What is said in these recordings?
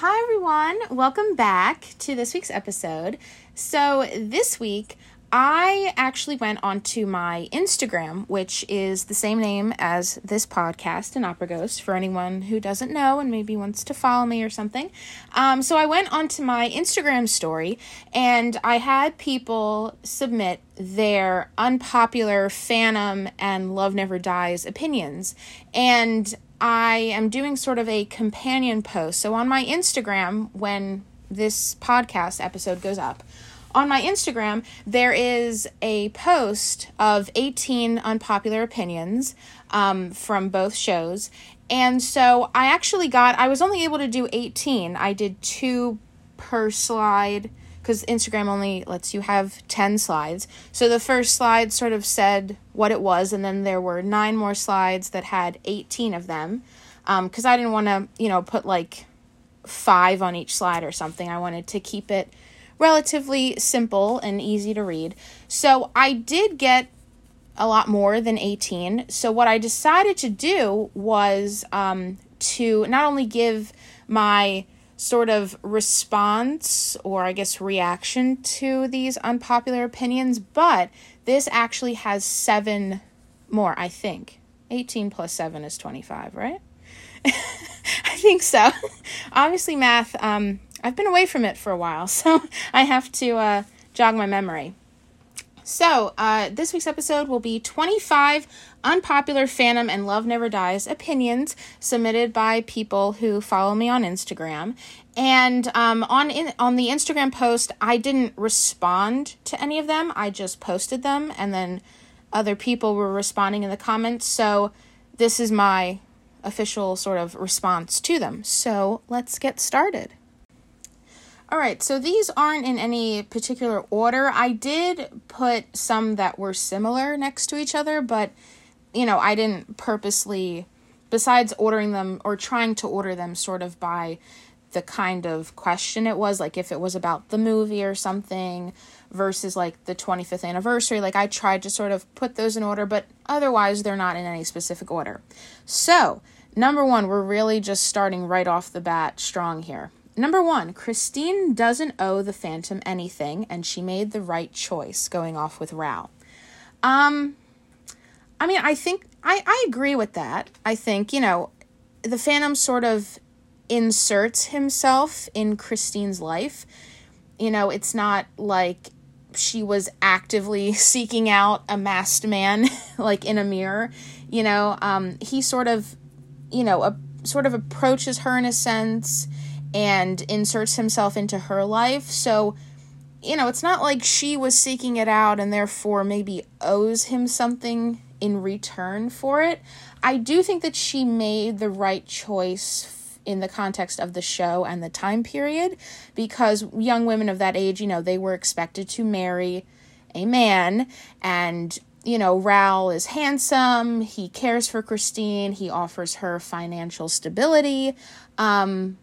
Hi, everyone. Welcome back to this week's episode. So, this week, I actually went onto my Instagram, which is the same name as this podcast, An Opera Ghost, for anyone who doesn't know and maybe wants to follow me or something. Um, so, I went onto my Instagram story and I had people submit their unpopular Phantom and Love Never Dies opinions. And I am doing sort of a companion post. So on my Instagram, when this podcast episode goes up, on my Instagram, there is a post of 18 unpopular opinions um, from both shows. And so I actually got, I was only able to do 18. I did two per slide because Instagram only lets you have 10 slides. So the first slide sort of said what it was, and then there were nine more slides that had 18 of them. Because um, I didn't want to, you know, put like five on each slide or something. I wanted to keep it relatively simple and easy to read. So I did get a lot more than 18. So what I decided to do was um, to not only give my sort of response or I guess reaction to these unpopular opinions, but this actually has seven more, I think. 18 plus 7 is 25, right? I think so. Obviously, math, um, I've been away from it for a while, so I have to uh, jog my memory. So, uh, this week's episode will be 25 unpopular Phantom and Love Never Dies opinions submitted by people who follow me on Instagram. And um, on in, on the Instagram post, I didn't respond to any of them. I just posted them, and then other people were responding in the comments. So, this is my official sort of response to them. So, let's get started. All right, so these aren't in any particular order. I did put some that were similar next to each other, but you know, I didn't purposely besides ordering them or trying to order them sort of by the kind of question it was, like if it was about the movie or something versus like the 25th anniversary, like I tried to sort of put those in order, but otherwise they're not in any specific order. So, number 1, we're really just starting right off the bat strong here. Number one, Christine doesn't owe the Phantom anything, and she made the right choice going off with Raoul. Um, I mean, I think I, I agree with that. I think, you know, the Phantom sort of inserts himself in Christine's life. You know, it's not like she was actively seeking out a masked man, like in a mirror. You know, um, he sort of, you know, a, sort of approaches her in a sense and inserts himself into her life. So, you know, it's not like she was seeking it out and therefore maybe owes him something in return for it. I do think that she made the right choice in the context of the show and the time period because young women of that age, you know, they were expected to marry a man and you know, Raoul is handsome, he cares for Christine, he offers her financial stability. Um,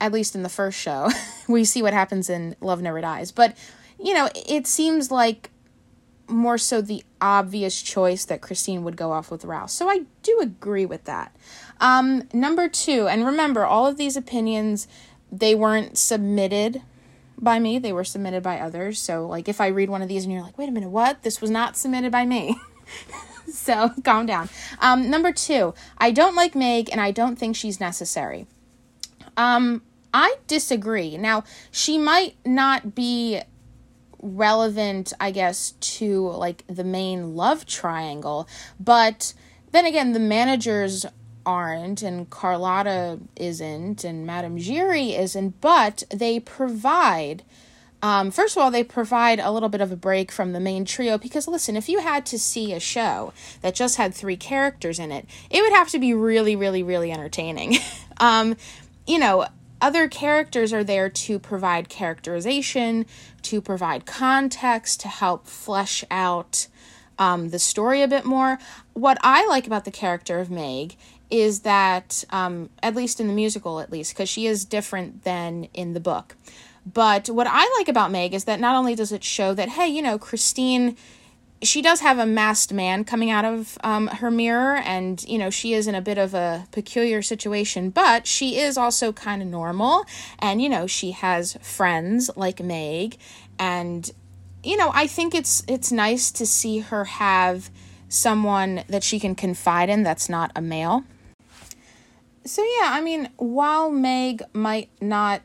at least in the first show. we see what happens in Love Never Dies. But, you know, it seems like more so the obvious choice that Christine would go off with Rouse. So I do agree with that. Um, number two, and remember, all of these opinions, they weren't submitted by me, they were submitted by others. So, like, if I read one of these and you're like, wait a minute, what? This was not submitted by me. so, calm down. Um, number two, I don't like Meg and I don't think she's necessary. Um, I disagree. Now, she might not be relevant, I guess, to like the main love triangle, but then again, the managers aren't, and Carlotta isn't, and Madame Giry isn't, but they provide. Um, first of all, they provide a little bit of a break from the main trio because, listen, if you had to see a show that just had three characters in it, it would have to be really, really, really entertaining. um, you know, other characters are there to provide characterization, to provide context, to help flesh out um, the story a bit more. What I like about the character of Meg is that, um, at least in the musical, at least, because she is different than in the book. But what I like about Meg is that not only does it show that, hey, you know, Christine she does have a masked man coming out of um, her mirror, and you know she is in a bit of a peculiar situation, but she is also kind of normal, and you know she has friends like Meg, and you know I think it's it's nice to see her have someone that she can confide in that's not a male. So yeah, I mean, while Meg might not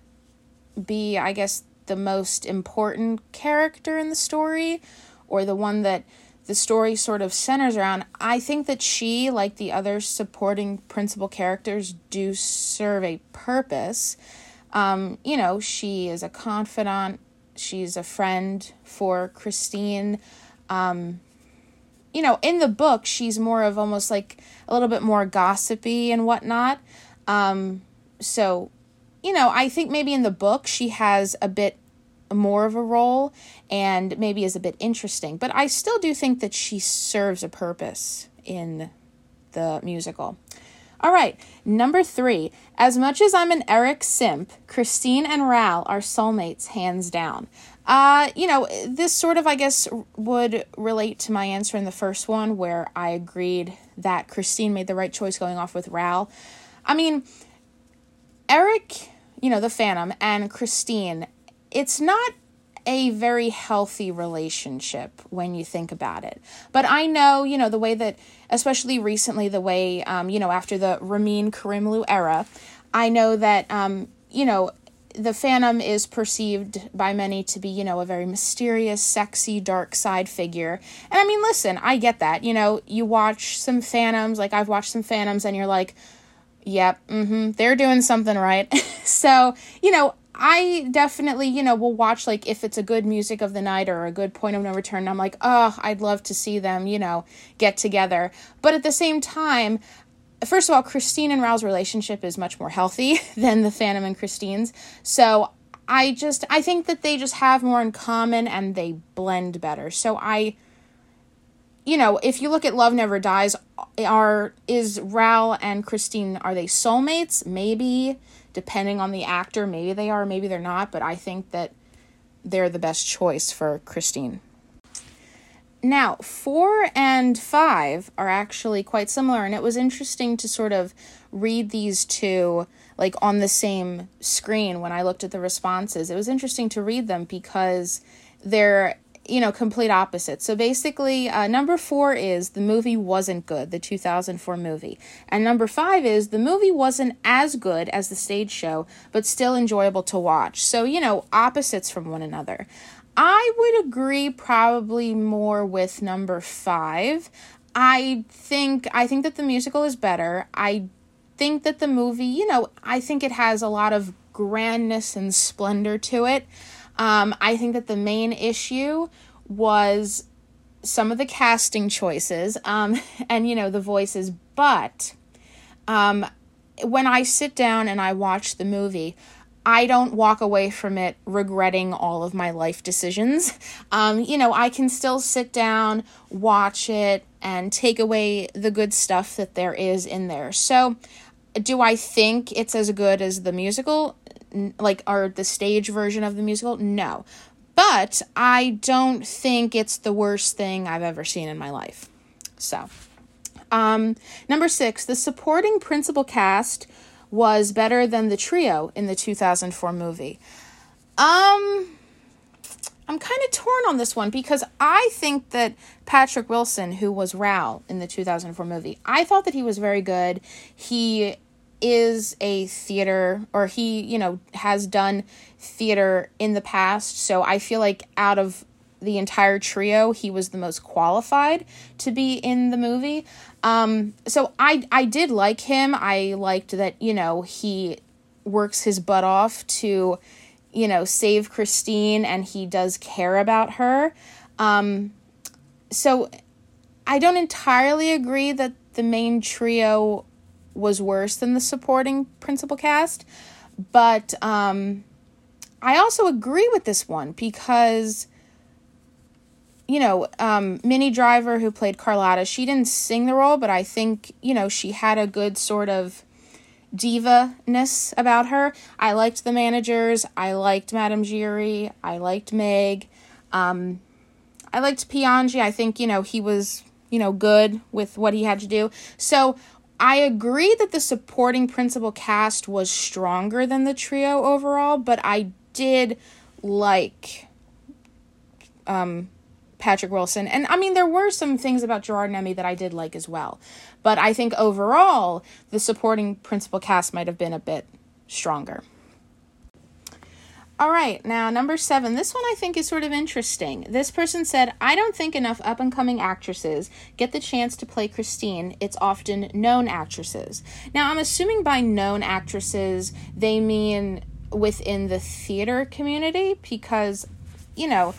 be, I guess, the most important character in the story or the one that the story sort of centers around, I think that she, like the other supporting principal characters, do serve a purpose. Um, you know, she is a confidant, she's a friend for Christine. Um, you know, in the book, she's more of almost like a little bit more gossipy and whatnot. Um, so, you know, I think maybe in the book she has a bit more of a role and maybe is a bit interesting, but I still do think that she serves a purpose in the musical. All right, number three. As much as I'm an Eric simp, Christine and Raoul are soulmates, hands down. Uh, you know, this sort of, I guess, would relate to my answer in the first one where I agreed that Christine made the right choice going off with Raoul. I mean, Eric, you know, the Phantom, and Christine, it's not a very healthy relationship when you think about it. But I know, you know, the way that, especially recently, the way, um, you know, after the Ramin Karimloo era, I know that, um, you know, the Phantom is perceived by many to be, you know, a very mysterious, sexy, dark side figure. And I mean, listen, I get that. You know, you watch some Phantoms, like I've watched some Phantoms, and you're like, yep, mm-hmm, they're doing something right. so, you know, I definitely, you know, will watch like if it's a good music of the night or a good point of no return. I'm like, oh, I'd love to see them, you know, get together. But at the same time, first of all, Christine and Raoul's relationship is much more healthy than the Phantom and Christine's. So I just I think that they just have more in common and they blend better. So I you know, if you look at Love Never Dies, are is Raoul and Christine are they soulmates? Maybe, depending on the actor, maybe they are, maybe they're not, but I think that they're the best choice for Christine. Now, four and five are actually quite similar, and it was interesting to sort of read these two like on the same screen when I looked at the responses. It was interesting to read them because they're you know complete opposites. So basically, uh, number four is the movie wasn't good, the 2004 movie, and number five is the movie wasn't as good as the stage show, but still enjoyable to watch. So you know opposites from one another. I would agree probably more with number five. I think I think that the musical is better. I think that the movie, you know, I think it has a lot of grandness and splendor to it. Um, I think that the main issue was some of the casting choices um, and you know the voices, but um, when I sit down and I watch the movie, I don't walk away from it regretting all of my life decisions. Um, you know, I can still sit down, watch it, and take away the good stuff that there is in there. So, do I think it's as good as the musical, like, are the stage version of the musical? No. But I don't think it's the worst thing I've ever seen in my life. So, um, number six, the supporting principal cast was better than the trio in the 2004 movie. Um, I'm kind of torn on this one because I think that Patrick Wilson, who was Raoul in the 2004 movie, I thought that he was very good. He is a theater, or he, you know, has done theater in the past. So I feel like out of the entire trio, he was the most qualified to be in the movie. Um, so I I did like him. I liked that you know he works his butt off to you know save Christine, and he does care about her. Um, so I don't entirely agree that the main trio was worse than the supporting principal cast, but um, I also agree with this one because you know, um, Minnie Driver, who played Carlotta, she didn't sing the role, but I think, you know, she had a good sort of diva ness about her. I liked the managers. I liked Madame Giry. I liked Meg. Um, I liked Piangi. I think, you know, he was, you know, good with what he had to do. So I agree that the supporting principal cast was stronger than the trio overall, but I did like um, Patrick Wilson. And I mean, there were some things about Gerard and Emmy that I did like as well. But I think overall, the supporting principal cast might have been a bit stronger. All right, now number seven. This one I think is sort of interesting. This person said, I don't think enough up and coming actresses get the chance to play Christine. It's often known actresses. Now, I'm assuming by known actresses, they mean within the theater community because, you know,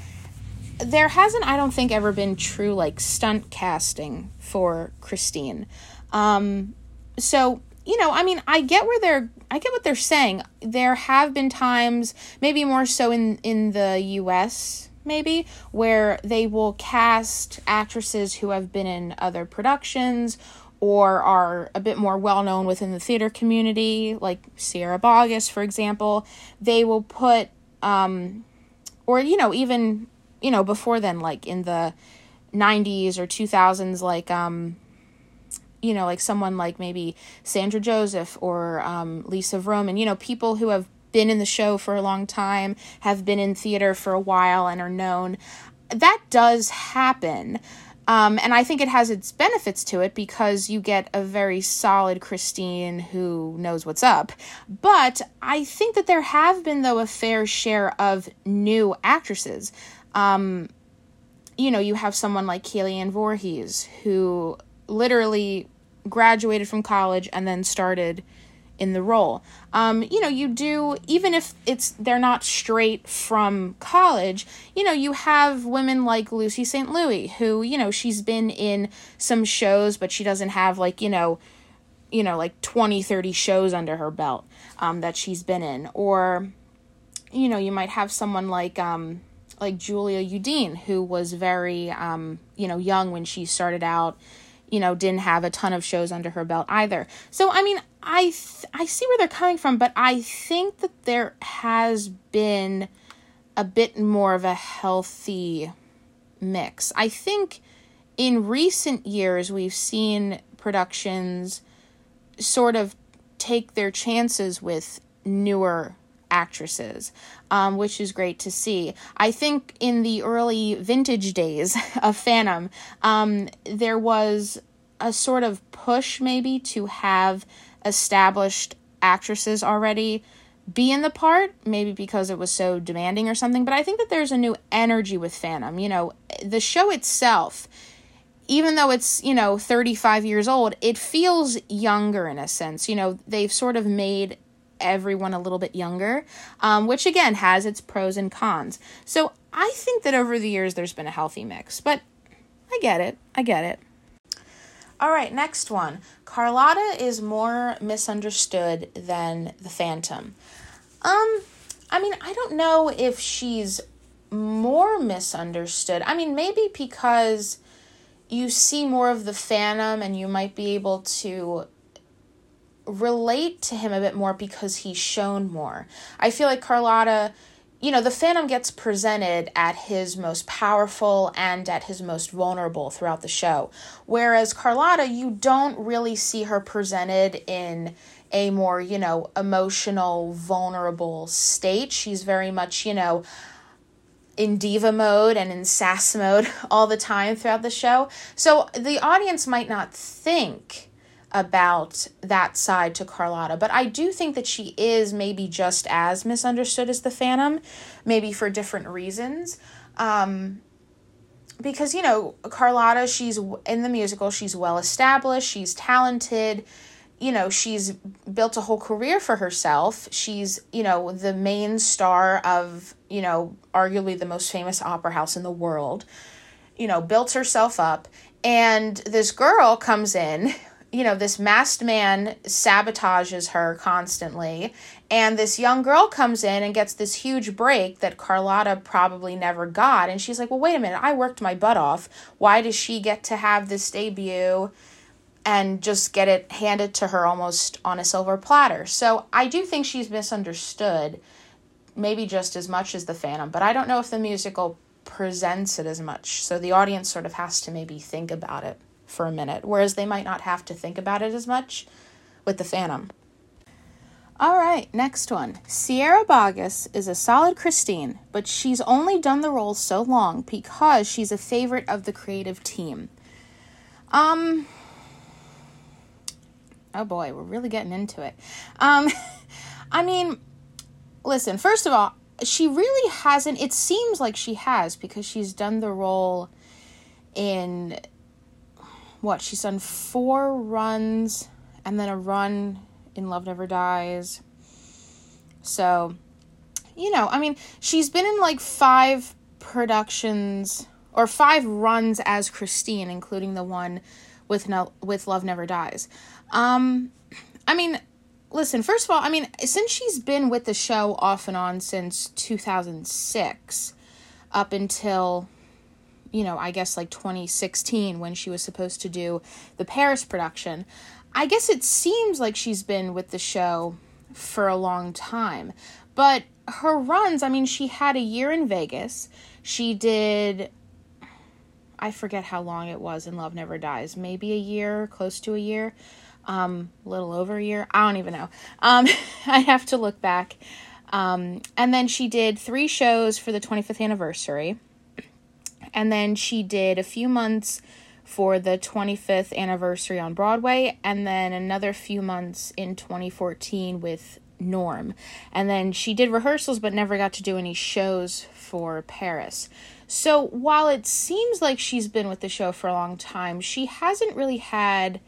there hasn't, I don't think, ever been true like stunt casting for Christine. Um, so you know, I mean, I get where they're I get what they're saying. There have been times, maybe more so in in the US, maybe, where they will cast actresses who have been in other productions or are a bit more well known within the theater community, like Sierra Boggess, for example. They will put um or you know, even you know, before then, like in the 90s or 2000s, like um you know, like someone like maybe Sandra Joseph or um, Lisa Vroman, you know, people who have been in the show for a long time, have been in theater for a while, and are known. That does happen. Um, and I think it has its benefits to it because you get a very solid Christine who knows what's up. But I think that there have been, though, a fair share of new actresses. Um, you know, you have someone like Kaley Voorhees who literally graduated from college and then started in the role. Um, you know, you do even if it's they're not straight from college. You know, you have women like Lucy St. Louis who you know she's been in some shows, but she doesn't have like you know, you know like 20, 30 shows under her belt um, that she's been in. Or, you know, you might have someone like um, like Julia Udine who was very um, you know young when she started out you know, didn't have a ton of shows under her belt either. So, I mean, I th- I see where they're coming from, but I think that there has been a bit more of a healthy mix. I think in recent years we've seen productions sort of take their chances with newer actresses, um, which is great to see. I think in the early vintage days of Phantom, um, there was a sort of push maybe to have established actresses already be in the part, maybe because it was so demanding or something. But I think that there's a new energy with Phantom. You know, the show itself even though it's, you know, 35 years old, it feels younger in a sense. You know, they've sort of made everyone a little bit younger, um, which again has its pros and cons. So I think that over the years there's been a healthy mix, but I get it. I get it. All right, next one. Carlotta is more misunderstood than the Phantom. Um, I mean, I don't know if she's more misunderstood. I mean, maybe because you see more of the Phantom and you might be able to relate to him a bit more because he's shown more. I feel like Carlotta, you know, the Phantom gets presented at his most powerful and at his most vulnerable throughout the show. Whereas Carlotta, you don't really see her presented in a more, you know, emotional, vulnerable state. She's very much, you know, in diva mode and in sass mode all the time throughout the show. So the audience might not think about that side to Carlotta. But I do think that she is maybe just as misunderstood as the Phantom, maybe for different reasons. Um, because, you know, Carlotta, she's in the musical, she's well established, she's talented, you know, she's built a whole career for herself. She's, you know, the main star of, you know, arguably the most famous opera house in the world, you know, built herself up. And this girl comes in you know, this masked man sabotages her constantly. And this young girl comes in and gets this huge break that Carlotta probably never got. And she's like, well, wait a minute, I worked my butt off. Why does she get to have this debut and just get it handed to her almost on a silver platter? So I do think she's misunderstood, maybe just as much as the Phantom. But I don't know if the musical presents it as much. So the audience sort of has to maybe think about it for a minute, whereas they might not have to think about it as much with the Phantom. All right, next one. Sierra Boggess is a solid Christine, but she's only done the role so long because she's a favorite of the creative team. Um, oh boy, we're really getting into it. Um, I mean, listen, first of all, she really hasn't, it seems like she has because she's done the role in what? She's done four runs and then a run in Love Never Dies. So, you know, I mean, she's been in like five productions or five runs as Christine, including the one with no, with Love Never Dies. Um, I mean, listen, first of all, I mean, since she's been with the show off and on since 2006 up until you know, I guess like 2016 when she was supposed to do the Paris production. I guess it seems like she's been with the show for a long time. But her runs, I mean, she had a year in Vegas. She did I forget how long it was in Love Never Dies. Maybe a year, close to a year. Um, a little over a year. I don't even know. Um, I have to look back. Um, and then she did three shows for the 25th anniversary. And then she did a few months for the 25th anniversary on Broadway, and then another few months in 2014 with Norm. And then she did rehearsals but never got to do any shows for Paris. So while it seems like she's been with the show for a long time, she hasn't really had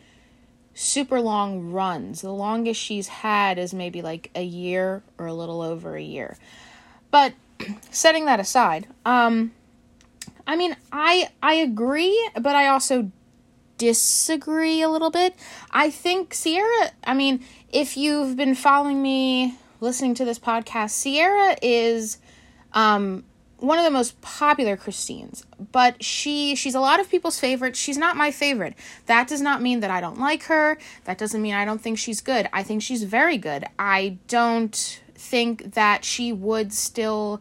super long runs. The longest she's had is maybe like a year or a little over a year. But setting that aside, um I mean, I I agree, but I also disagree a little bit. I think Sierra, I mean, if you've been following me listening to this podcast, Sierra is um one of the most popular Christines, but she she's a lot of people's favorite. She's not my favorite. That does not mean that I don't like her. That doesn't mean I don't think she's good. I think she's very good. I don't think that she would still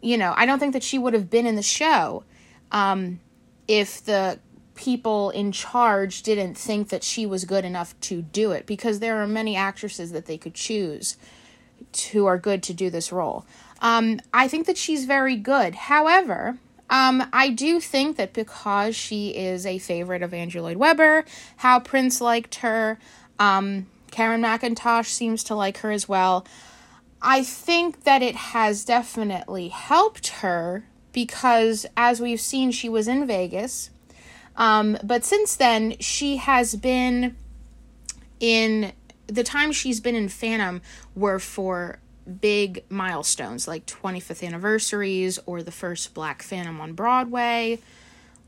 you know, I don't think that she would have been in the show um, if the people in charge didn't think that she was good enough to do it because there are many actresses that they could choose who are good to do this role. Um, I think that she's very good. However, um, I do think that because she is a favorite of Andrew Lloyd Webber, Hal Prince liked her, um, Cameron Mackintosh seems to like her as well. I think that it has definitely helped her because, as we've seen, she was in Vegas. Um, but since then, she has been in the time she's been in Phantom were for big milestones like 25th anniversaries or the first Black Phantom on Broadway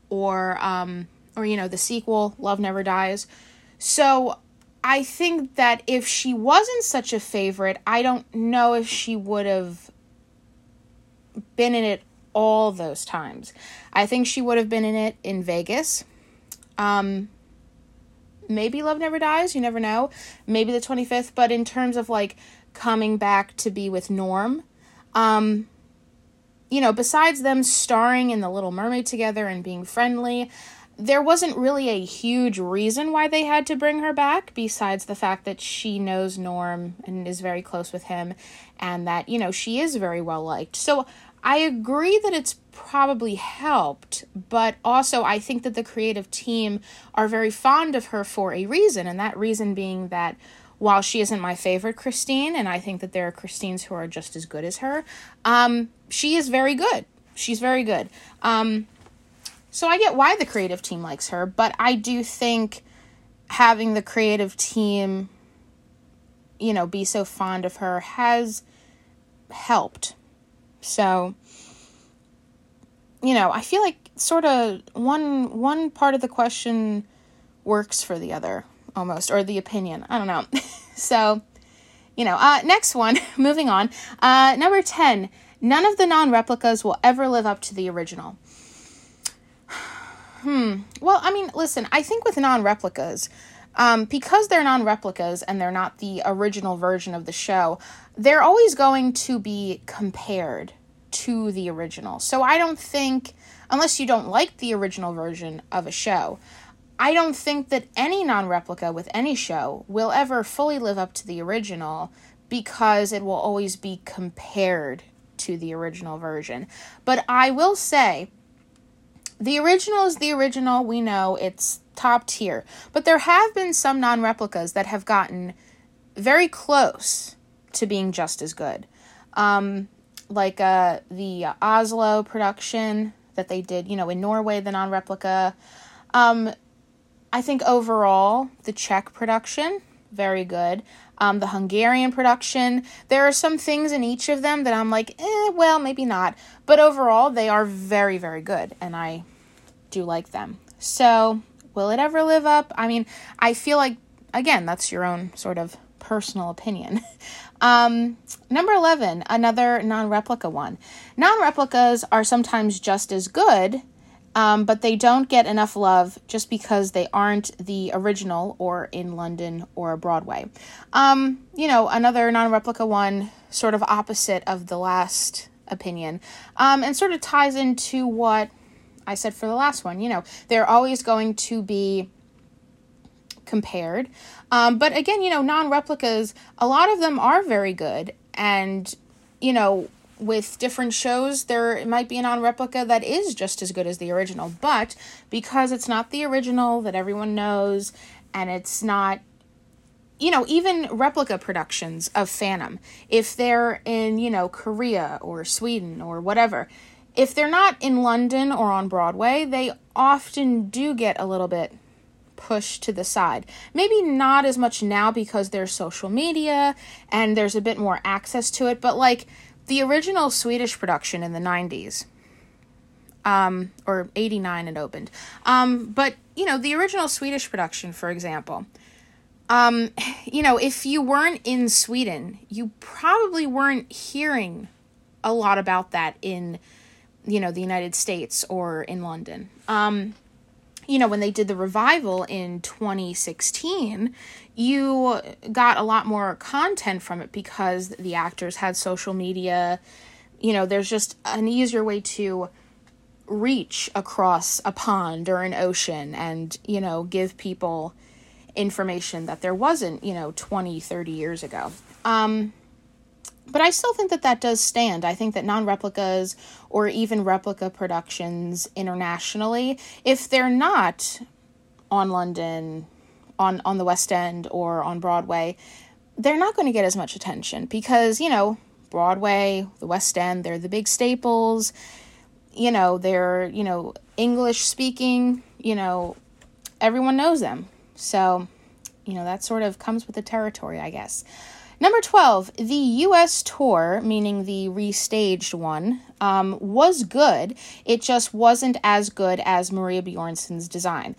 or um or you know the sequel Love Never Dies. So I think that if she wasn't such a favorite, I don't know if she would have been in it all those times. I think she would have been in it in Vegas. Um, maybe Love Never Dies, you never know. Maybe the 25th, but in terms of like coming back to be with Norm, um, you know, besides them starring in The Little Mermaid together and being friendly, there wasn't really a huge reason why they had to bring her back besides the fact that she knows Norm and is very close with him and that, you know, she is very well liked. So I agree that it's probably helped, but also I think that the creative team are very fond of her for a reason, and that reason being that while she isn't my favorite Christine, and I think that there are Christines who are just as good as her, um, she is very good. She's very good. Um, so I get why the creative team likes her, but I do think having the creative team, you know, be so fond of her has helped so, you know, I feel like sort of one one part of the question works for the other almost or the opinion. I don't know. so, you know, uh next one, moving on. Uh number 10, none of the non-replicas will ever live up to the original. Hmm. Well, I mean, listen, I think with non-replicas, um, because they're non replicas and they're not the original version of the show, they're always going to be compared to the original. So I don't think, unless you don't like the original version of a show, I don't think that any non replica with any show will ever fully live up to the original because it will always be compared to the original version. But I will say, the original is the original. We know it's top tier. But there have been some non replicas that have gotten very close to being just as good. Um, like uh, the Oslo production that they did, you know, in Norway, the non replica. Um, I think overall, the Czech production, very good. Um, the Hungarian production, there are some things in each of them that I'm like, eh, well, maybe not. But overall, they are very, very good, and I do like them. So, will it ever live up? I mean, I feel like, again, that's your own sort of personal opinion. Um, number 11, another non replica one. Non replicas are sometimes just as good um, but they don't get enough love just because they aren't the original or in London or Broadway. Um, you know, another non replica one, sort of opposite of the last opinion, um, and sort of ties into what I said for the last one. You know, they're always going to be compared. Um, but again, you know, non replicas, a lot of them are very good. And, you know, with different shows, there might be a non replica that is just as good as the original. But because it's not the original that everyone knows, and it's not, you know, even replica productions of Phantom, if they're in, you know, Korea or Sweden or whatever, if they're not in London or on Broadway, they often do get a little bit pushed to the side. Maybe not as much now because there's social media and there's a bit more access to it, but like the original Swedish production in the 90s, um, or 89 it opened. Um, but, you know, the original Swedish production, for example, um, you know, if you weren't in Sweden, you probably weren't hearing a lot about that in, you know, the United States or in London. Um, you know, when they did the revival in 2016, you got a lot more content from it because the actors had social media. You know, there's just an easier way to reach across a pond or an ocean and, you know, give people information that there wasn't, you know, 20, 30 years ago. Um, but I still think that that does stand. I think that non replicas or even replica productions internationally, if they're not on London, on, on the West End, or on Broadway, they're not going to get as much attention because, you know, Broadway, the West End, they're the big staples. You know, they're, you know, English speaking, you know, everyone knows them. So, you know, that sort of comes with the territory, I guess. Number 12, the US tour, meaning the restaged one, um, was good. It just wasn't as good as Maria Bjornson's design.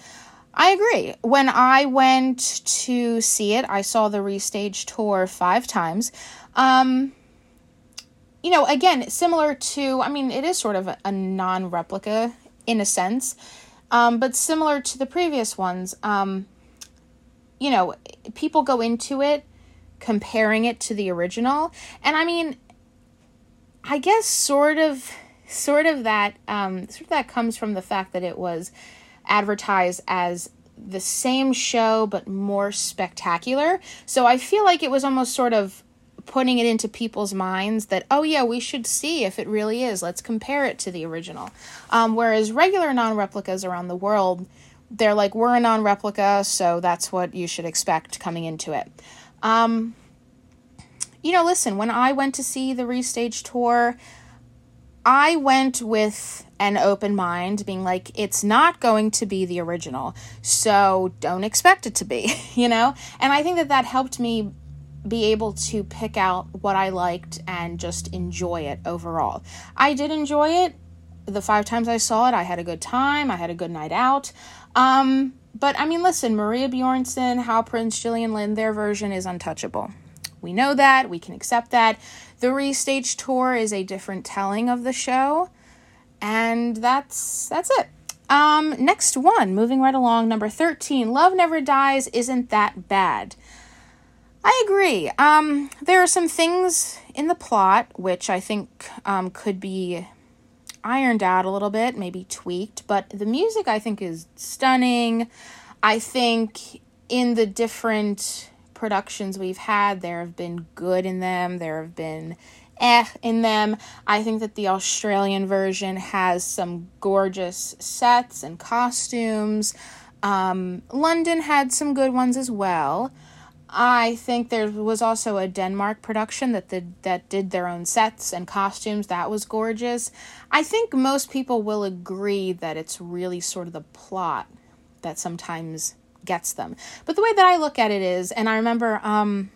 I agree. When I went to see it, I saw the restaged tour five times. Um, you know, again, similar to, I mean, it is sort of a, a non replica in a sense, um, but similar to the previous ones. Um, you know, people go into it comparing it to the original. And I mean, I guess sort of sort of that um sort of that comes from the fact that it was advertised as the same show but more spectacular. So I feel like it was almost sort of putting it into people's minds that oh yeah we should see if it really is let's compare it to the original um, whereas regular non-replicas around the world they're like we're a non-replica so that's what you should expect coming into it um, you know, listen, when I went to see the restage tour, I went with an open mind, being like, it's not going to be the original, so don't expect it to be, you know? And I think that that helped me be able to pick out what I liked and just enjoy it overall. I did enjoy it. The five times I saw it, I had a good time. I had a good night out. Um, but I mean, listen, Maria Bjornson, Hal Prince, Gillian Lynne, their version is untouchable. We know that, we can accept that. The restage tour is a different telling of the show, and that's that's it. Um, next one, moving right along, number 13, Love Never Dies Isn't That Bad. I agree. Um, there are some things in the plot which I think um, could be ironed out a little bit, maybe tweaked, but the music I think is stunning. I think in the different productions we've had, there have been good in them, there have been eh in them. I think that the Australian version has some gorgeous sets and costumes. Um, London had some good ones as well. I think there was also a Denmark production that did, that did their own sets and costumes. That was gorgeous. I think most people will agree that it's really sort of the plot that sometimes gets them. But the way that I look at it is, and I remember, um,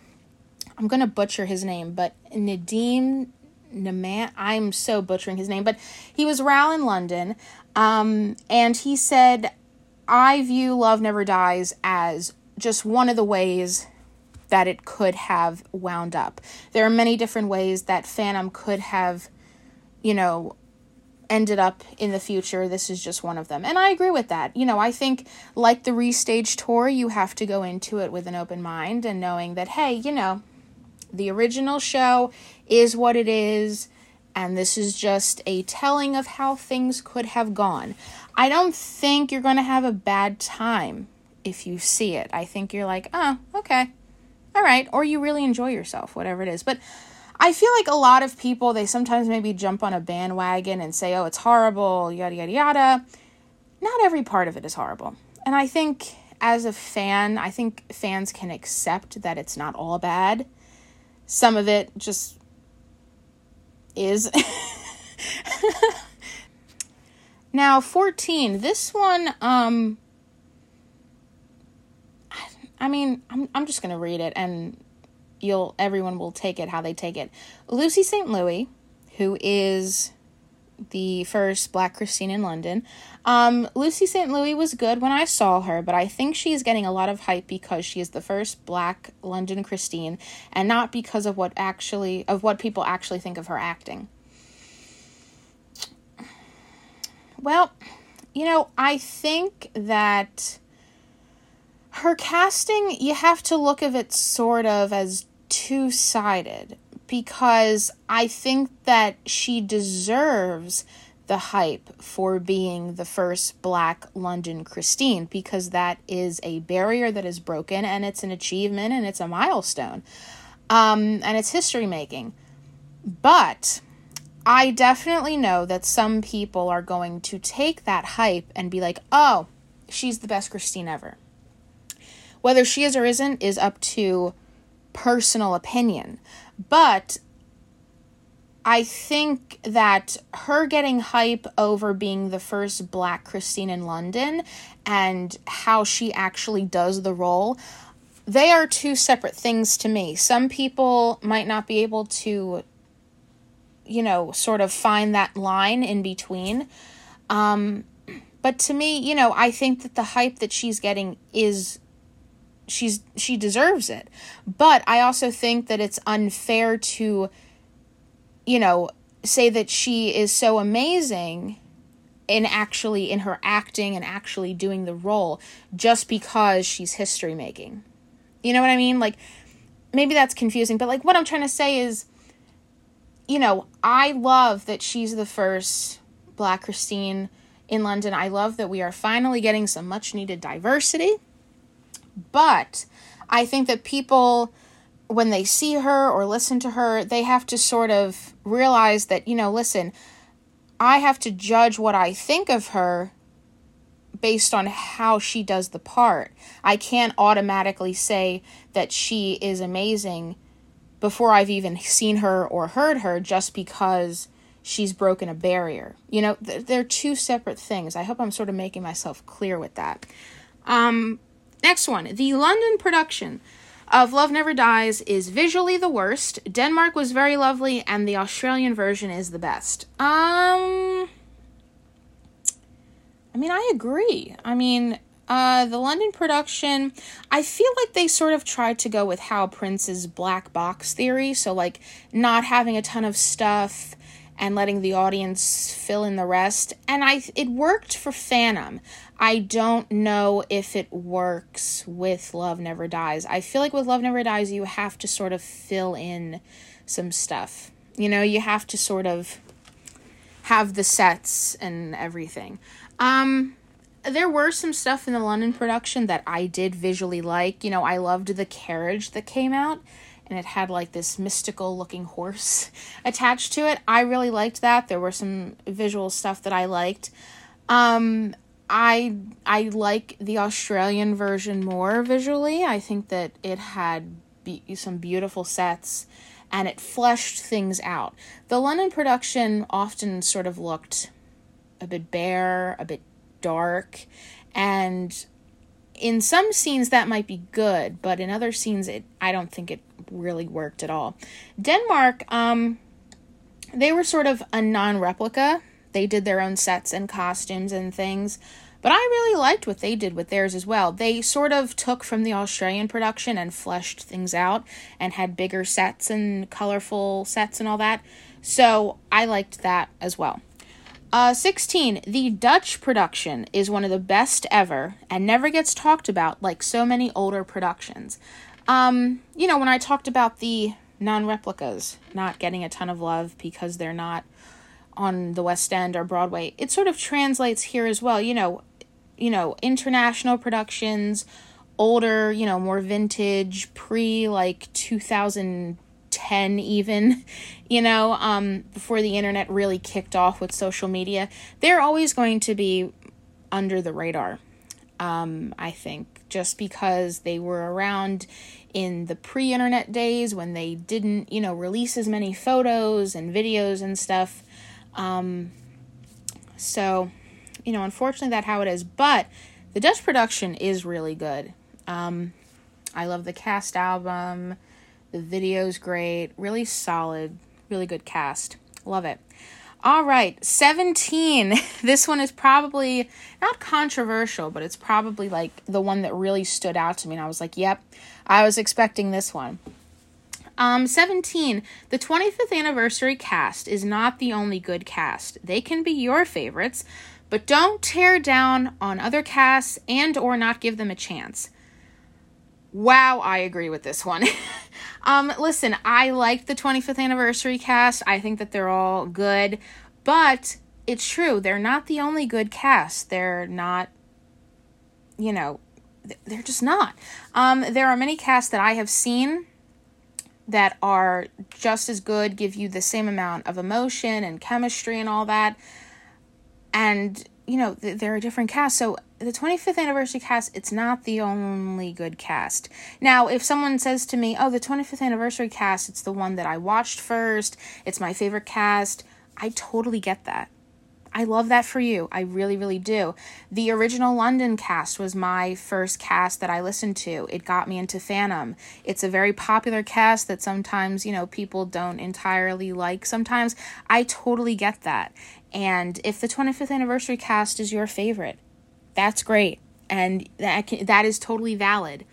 I'm going to butcher his name, but Nadim Naaman, I'm so butchering his name, but he was Raoul in London, um, and he said, I view Love Never Dies as just one of the ways that it could have wound up. There are many different ways that Phantom could have, you know, ended up in the future. This is just one of them. And I agree with that. You know, I think like the restage tour, you have to go into it with an open mind and knowing that, hey, you know, the original show is what it is. And this is just a telling of how things could have gone. I don't think you're going to have a bad time if you see it. I think you're like, oh, okay all right, or you really enjoy yourself, whatever it is. But I feel like a lot of people, they sometimes maybe jump on a bandwagon and say, oh, it's horrible, yada, yada, yada. Not every part of it is horrible. And I think as a fan, I think fans can accept that it's not all bad. Some of it just is. now, 14. This one, um, I mean, I'm I'm just gonna read it, and you'll everyone will take it how they take it. Lucy St. Louis, who is the first Black Christine in London. Um, Lucy St. Louis was good when I saw her, but I think she is getting a lot of hype because she is the first Black London Christine, and not because of what actually of what people actually think of her acting. Well, you know, I think that her casting, you have to look at it sort of as two sided because I think that she deserves the hype for being the first black London Christine because that is a barrier that is broken and it's an achievement and it's a milestone. Um, and it's history making. But I definitely know that some people are going to take that hype and be like, oh, she's the best Christine ever. Whether she is or isn't is up to personal opinion. But I think that her getting hype over being the first black Christine in London and how she actually does the role, they are two separate things to me. Some people might not be able to, you know, sort of find that line in between. Um, but to me, you know, I think that the hype that she's getting is she's she deserves it. But I also think that it's unfair to you know, say that she is so amazing in actually in her acting and actually doing the role just because she's history making. You know what I mean? Like maybe that's confusing, but like what I'm trying to say is you know, I love that she's the first Black Christine in London. I love that we are finally getting some much needed diversity. But I think that people, when they see her or listen to her, they have to sort of realize that, you know, listen, I have to judge what I think of her based on how she does the part. I can't automatically say that she is amazing before I've even seen her or heard her just because she's broken a barrier. You know, they're two separate things. I hope I'm sort of making myself clear with that. Um, Next one. The London production of Love Never Dies is visually the worst. Denmark was very lovely, and the Australian version is the best. Um. I mean, I agree. I mean, uh, the London production, I feel like they sort of tried to go with Hal Prince's black box theory. So, like, not having a ton of stuff and letting the audience fill in the rest. And I it worked for Phantom. I don't know if it works with Love Never Dies. I feel like with Love Never Dies you have to sort of fill in some stuff. You know, you have to sort of have the sets and everything. Um there were some stuff in the London production that I did visually like. You know, I loved the carriage that came out and it had like this mystical looking horse attached to it. I really liked that. There were some visual stuff that I liked. Um I I like the Australian version more visually. I think that it had be- some beautiful sets and it fleshed things out. The London production often sort of looked a bit bare, a bit dark, and in some scenes that might be good, but in other scenes it I don't think it really worked at all. Denmark, um, they were sort of a non replica. They did their own sets and costumes and things. But I really liked what they did with theirs as well. They sort of took from the Australian production and fleshed things out and had bigger sets and colorful sets and all that. So I liked that as well. Uh, 16. The Dutch production is one of the best ever and never gets talked about like so many older productions. Um, you know, when I talked about the non replicas not getting a ton of love because they're not on the West End or Broadway, it sort of translates here as well. You know, you know, international productions, older, you know, more vintage, pre like 2010 even, you know, um before the internet really kicked off with social media, they're always going to be under the radar. Um I think just because they were around in the pre internet days when they didn't, you know, release as many photos and videos and stuff. Um, so, you know, unfortunately, that's how it is. But the Dutch production is really good. Um, I love the cast album. The video's great. Really solid. Really good cast. Love it. All right, 17. This one is probably not controversial, but it's probably like the one that really stood out to me. And I was like, yep, I was expecting this one. Um, 17. The 25th anniversary cast is not the only good cast. They can be your favorites, but don't tear down on other casts and or not give them a chance. Wow, I agree with this one. um, listen, I like the 25th anniversary cast. I think that they're all good, but it's true, they're not the only good cast. They're not, you know, they're just not. Um, there are many casts that I have seen that are just as good, give you the same amount of emotion and chemistry and all that. And, you know, th- there are different casts. So the 25th anniversary cast, it's not the only good cast. Now, if someone says to me, oh, the 25th anniversary cast, it's the one that I watched first, it's my favorite cast, I totally get that. I love that for you. I really, really do. The original London cast was my first cast that I listened to. It got me into Phantom. It's a very popular cast that sometimes, you know, people don't entirely like. Sometimes I totally get that. And if the 25th anniversary cast is your favorite, that's great. And that can, that is totally valid.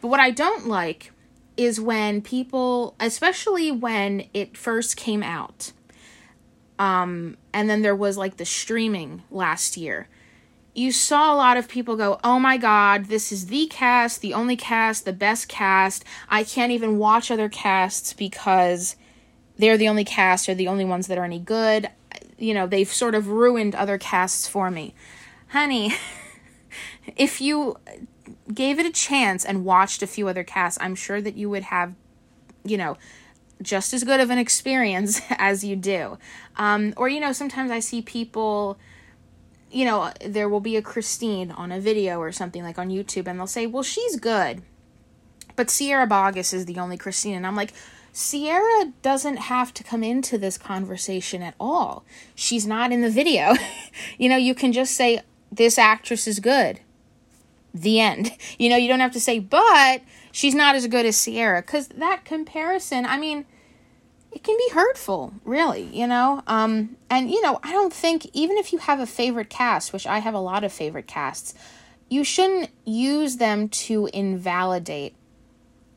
But what I don't like is when people, especially when it first came out, um, and then there was like the streaming last year. You saw a lot of people go, Oh my god, this is the cast, the only cast, the best cast. I can't even watch other casts because they're the only cast or the only ones that are any good. You know, they've sort of ruined other casts for me. Honey, if you gave it a chance and watched a few other casts, I'm sure that you would have, you know, just as good of an experience as you do. Um, or, you know, sometimes I see people, you know, there will be a Christine on a video or something like on YouTube, and they'll say, well, she's good, but Sierra Boggess is the only Christine. And I'm like, Sierra doesn't have to come into this conversation at all. She's not in the video. you know, you can just say, this actress is good. The end. You know, you don't have to say, but she's not as good as Sierra. Because that comparison, I mean, it can be hurtful, really, you know? Um, and, you know, I don't think, even if you have a favorite cast, which I have a lot of favorite casts, you shouldn't use them to invalidate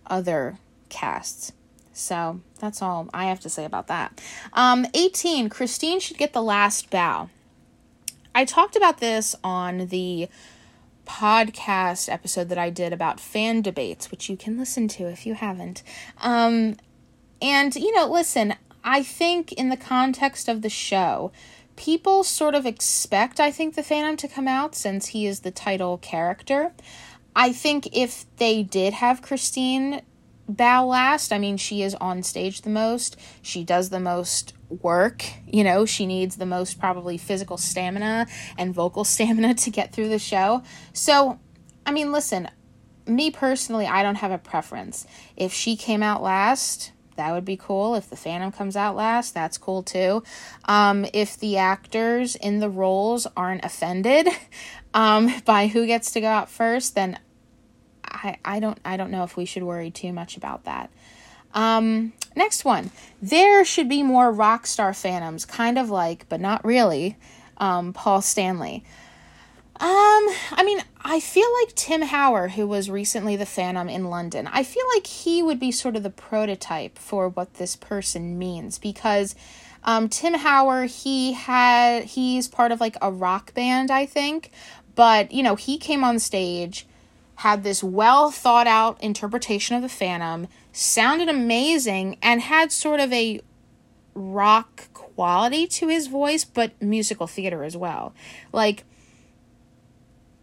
other casts. So that's all I have to say about that. Um, 18, Christine should get the last bow. I talked about this on the podcast episode that I did about fan debates, which you can listen to if you haven't. Um, and, you know, listen, I think in the context of the show, people sort of expect, I think, the Phantom to come out since he is the title character. I think if they did have Christine bow last, I mean, she is on stage the most. She does the most work. You know, she needs the most probably physical stamina and vocal stamina to get through the show. So, I mean, listen, me personally, I don't have a preference. If she came out last, that would be cool. If the Phantom comes out last, that's cool too. Um, if the actors in the roles aren't offended um, by who gets to go out first, then I, I don't I don't know if we should worry too much about that. Um, next one. There should be more rock star phantoms, kind of like, but not really, um, Paul Stanley. Um, I mean, I feel like Tim Howar, who was recently the Phantom in London, I feel like he would be sort of the prototype for what this person means because um, Tim Howar, he had he's part of like a rock band, I think, but you know, he came on stage had this well thought out interpretation of the Phantom, sounded amazing, and had sort of a rock quality to his voice, but musical theater as well. Like,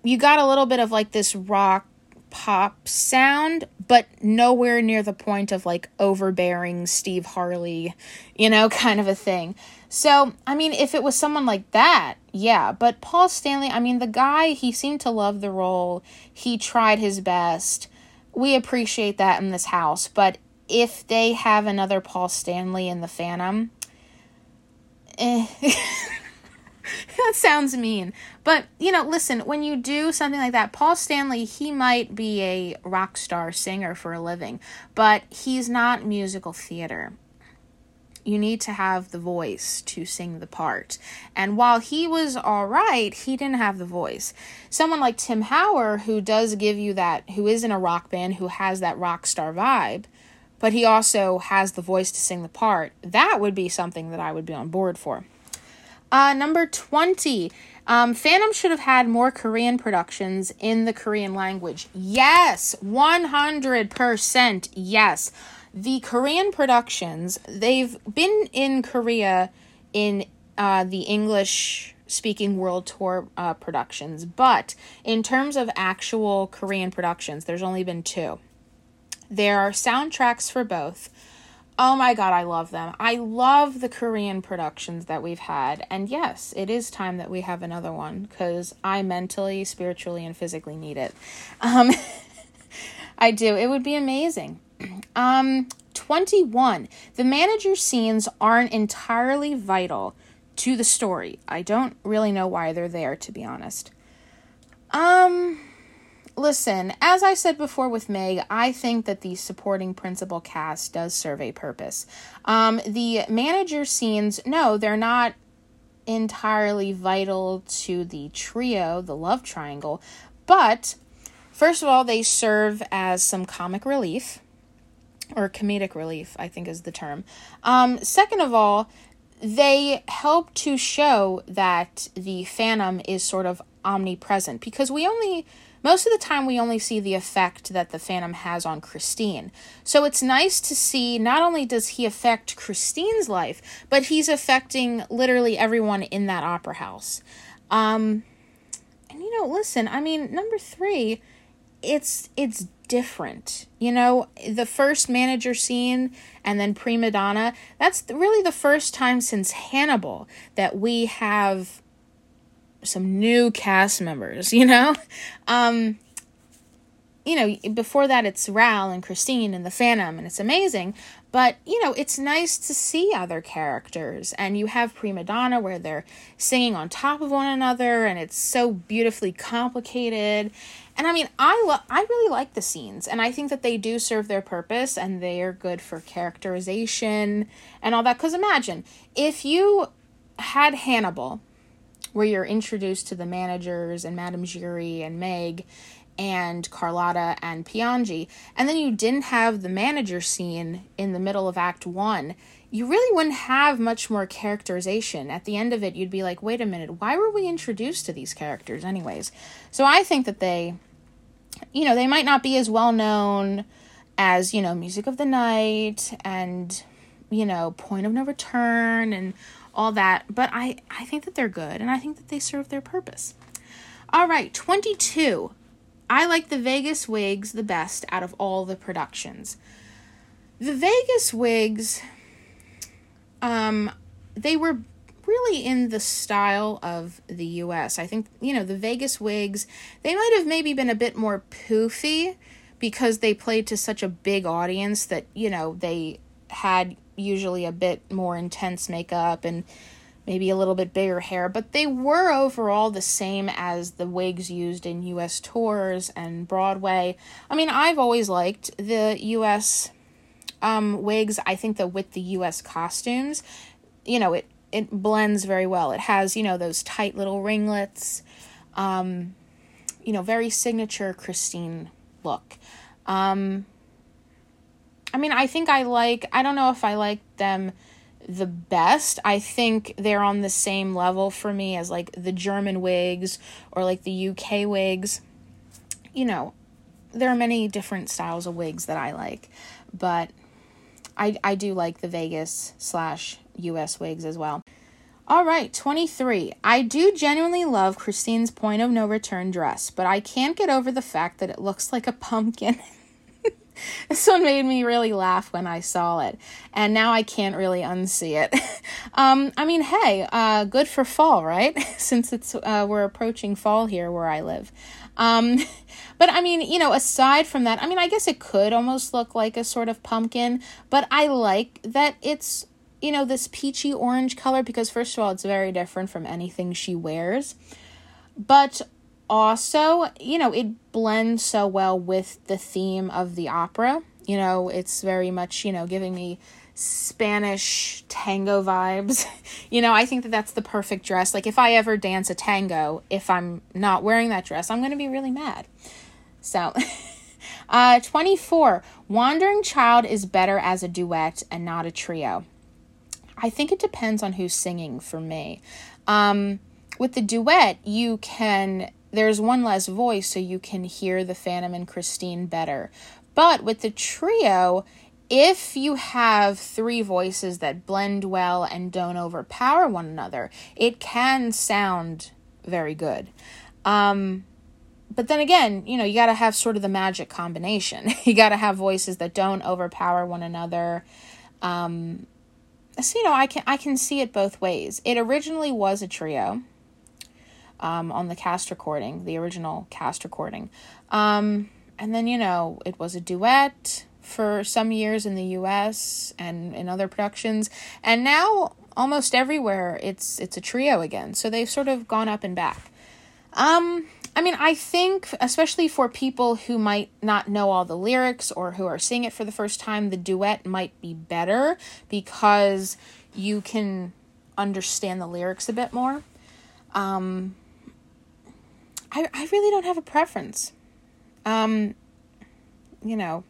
you got a little bit of like this rock pop sound, but nowhere near the point of like overbearing Steve Harley, you know, kind of a thing. So, I mean, if it was someone like that, yeah, but Paul Stanley, I mean, the guy, he seemed to love the role. He tried his best. We appreciate that in this house, but if they have another Paul Stanley in the Phantom, eh. that sounds mean. But, you know, listen, when you do something like that, Paul Stanley, he might be a rock star singer for a living, but he's not musical theater you need to have the voice to sing the part. And while he was all right, he didn't have the voice. Someone like Tim Howar, who does give you that, who is in a rock band, who has that rock star vibe, but he also has the voice to sing the part, that would be something that I would be on board for. Uh, number 20. Um, Phantom should have had more Korean productions in the Korean language. Yes, 100% yes the Korean productions, they've been in Korea in uh, the English speaking world tour uh, productions, but in terms of actual Korean productions, there's only been two. There are soundtracks for both. Oh my god, I love them. I love the Korean productions that we've had. And yes, it is time that we have another one because I mentally, spiritually, and physically need it. Um, I do. It would be amazing. Um, 21. The manager scenes aren't entirely vital to the story. I don't really know why they're there, to be honest. Um, listen, as I said before with Meg, I think that the supporting principal cast does serve a purpose. Um, the manager scenes, no, they're not entirely vital to the trio, the love triangle, but first of all, they serve as some comic relief or comedic relief, I think is the term. Um, second of all, they help to show that the Phantom is sort of omnipresent because we only most of the time we only see the effect that the phantom has on christine so it's nice to see not only does he affect christine's life but he's affecting literally everyone in that opera house um and you know listen i mean number three it's it's different. You know, the first manager scene and then prima donna, that's really the first time since Hannibal that we have some new cast members, you know? Um you know, before that it's Raoul and Christine and the Phantom and it's amazing, but you know, it's nice to see other characters and you have Prima Donna where they're singing on top of one another and it's so beautifully complicated and I mean, I lo- I really like the scenes, and I think that they do serve their purpose, and they are good for characterization and all that. Because imagine if you had Hannibal, where you're introduced to the managers and Madame Giry and Meg, and Carlotta and Piangi, and then you didn't have the manager scene in the middle of Act One, you really wouldn't have much more characterization. At the end of it, you'd be like, wait a minute, why were we introduced to these characters, anyways? So I think that they, you know, they might not be as well known as, you know, Music of the Night and, you know, Point of No Return and all that, but I, I think that they're good and I think that they serve their purpose. All right, 22. I like the Vegas wigs the best out of all the productions. The Vegas wigs, um, they were really in the style of the US. I think, you know, the Vegas wigs, they might have maybe been a bit more poofy because they played to such a big audience that, you know, they had usually a bit more intense makeup and maybe a little bit bigger hair, but they were overall the same as the wigs used in US tours and Broadway. I mean, I've always liked the US um, wigs. I think that with the US costumes, you know, it it blends very well. It has, you know, those tight little ringlets, um, you know, very signature Christine look. Um, I mean, I think I like, I don't know if I like them the best. I think they're on the same level for me as like the German wigs or like the UK wigs. You know, there are many different styles of wigs that I like, but I I do like the Vegas slash US wigs as well. All right, 23. I do genuinely love Christine's point of no return dress, but I can't get over the fact that it looks like a pumpkin. this one made me really laugh when I saw it, and now I can't really unsee it. um, I mean, hey, uh, good for fall, right? Since it's uh, we're approaching fall here where I live. Um, but I mean, you know, aside from that, I mean, I guess it could almost look like a sort of pumpkin, but I like that it's you know this peachy orange color because first of all, it's very different from anything she wears, but also, you know, it blends so well with the theme of the opera. You know, it's very much, you know, giving me Spanish tango vibes. you know, I think that that's the perfect dress. Like, if I ever dance a tango, if I'm not wearing that dress, I'm going to be really mad. So, uh, 24. Wandering Child is better as a duet and not a trio. I think it depends on who's singing for me. Um, with the duet, you can there's one less voice, so you can hear the Phantom and Christine better. But with the trio, if you have three voices that blend well and don't overpower one another, it can sound very good. Um, but then again, you know, you got to have sort of the magic combination. you got to have voices that don't overpower one another. Um, so you know, I can I can see it both ways. It originally was a trio um, on the cast recording, the original cast recording. Um, and then, you know, it was a duet for some years in the US and in other productions. And now almost everywhere it's it's a trio again. So they've sort of gone up and back. Um I mean, I think especially for people who might not know all the lyrics or who are seeing it for the first time, the duet might be better because you can understand the lyrics a bit more. Um I, I really don't have a preference. Um, you know,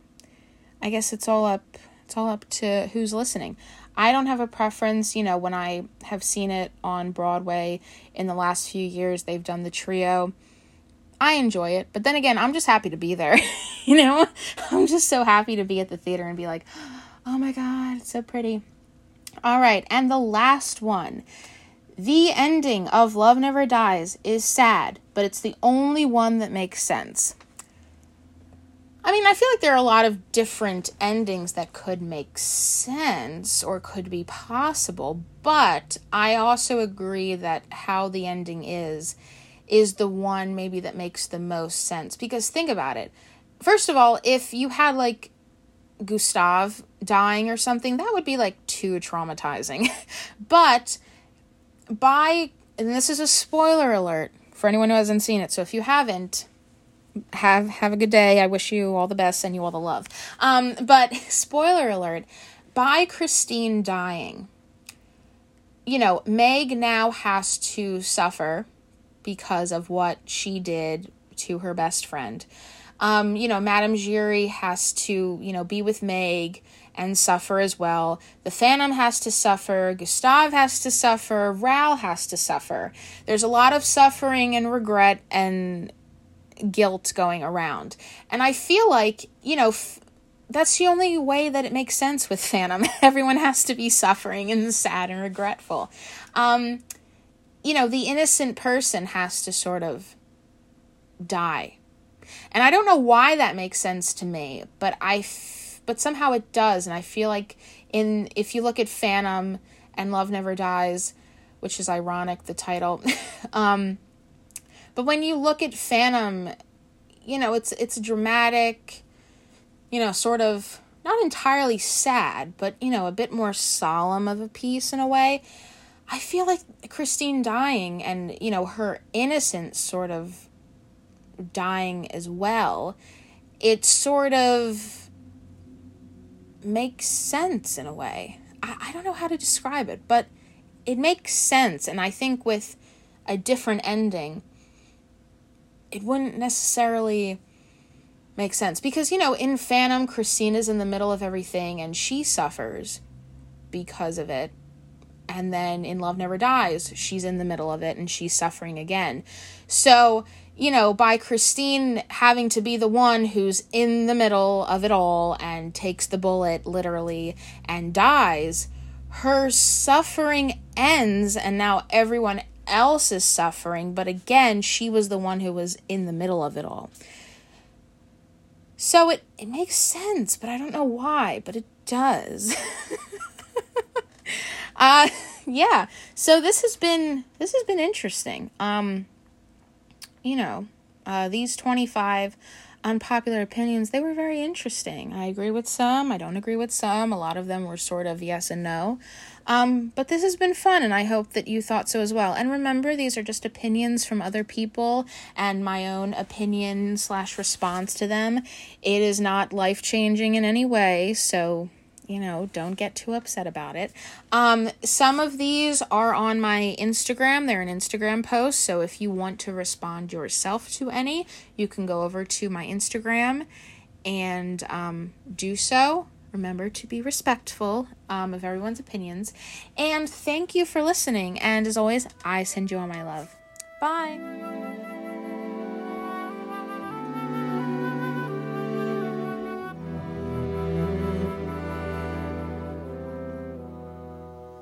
I guess it's all up it's all up to who's listening. I don't have a preference, you know, when I have seen it on Broadway in the last few years, they've done the trio. I enjoy it, but then again, I'm just happy to be there. you know, I'm just so happy to be at the theater and be like, oh my God, it's so pretty. All right, and the last one the ending of Love Never Dies is sad, but it's the only one that makes sense. I mean, I feel like there are a lot of different endings that could make sense or could be possible, but I also agree that how the ending is is the one maybe that makes the most sense because think about it. First of all, if you had like Gustav dying or something, that would be like too traumatizing. but by and this is a spoiler alert for anyone who hasn't seen it. So if you haven't, have have a good day. I wish you all the best, and you all the love. Um, but spoiler alert, by Christine dying, you know, Meg now has to suffer because of what she did to her best friend. Um, you know, Madame Giry has to, you know, be with Meg and suffer as well. The Phantom has to suffer. Gustave has to suffer. Raoul has to suffer. There's a lot of suffering and regret and guilt going around. And I feel like, you know, f- that's the only way that it makes sense with Phantom. Everyone has to be suffering and sad and regretful. Um, you know, the innocent person has to sort of die and I don't know why that makes sense to me, but I f- but somehow it does and I feel like in if you look at Phantom and Love Never Dies, which is ironic the title. um but when you look at Phantom, you know, it's it's dramatic, you know, sort of not entirely sad, but you know, a bit more solemn of a piece in a way. I feel like Christine dying and, you know, her innocence sort of dying as well, it sort of makes sense in a way. I, I don't know how to describe it, but it makes sense. And I think with a different ending, it wouldn't necessarily make sense. Because, you know, in Phantom, Christina's in the middle of everything and she suffers because of it. And then in Love Never Dies, she's in the middle of it and she's suffering again. So you know, by Christine having to be the one who's in the middle of it all and takes the bullet literally and dies, her suffering ends and now everyone else is suffering, but again, she was the one who was in the middle of it all. So it, it makes sense, but I don't know why, but it does. uh yeah. So this has been this has been interesting. Um you know, uh, these 25 unpopular opinions, they were very interesting. I agree with some, I don't agree with some. A lot of them were sort of yes and no. Um, but this has been fun, and I hope that you thought so as well. And remember, these are just opinions from other people and my own opinion slash response to them. It is not life changing in any way, so you know, don't get too upset about it. Um, some of these are on my Instagram. They're an Instagram post. So if you want to respond yourself to any, you can go over to my Instagram and um, do so. Remember to be respectful um, of everyone's opinions. And thank you for listening. And as always, I send you all my love. Bye.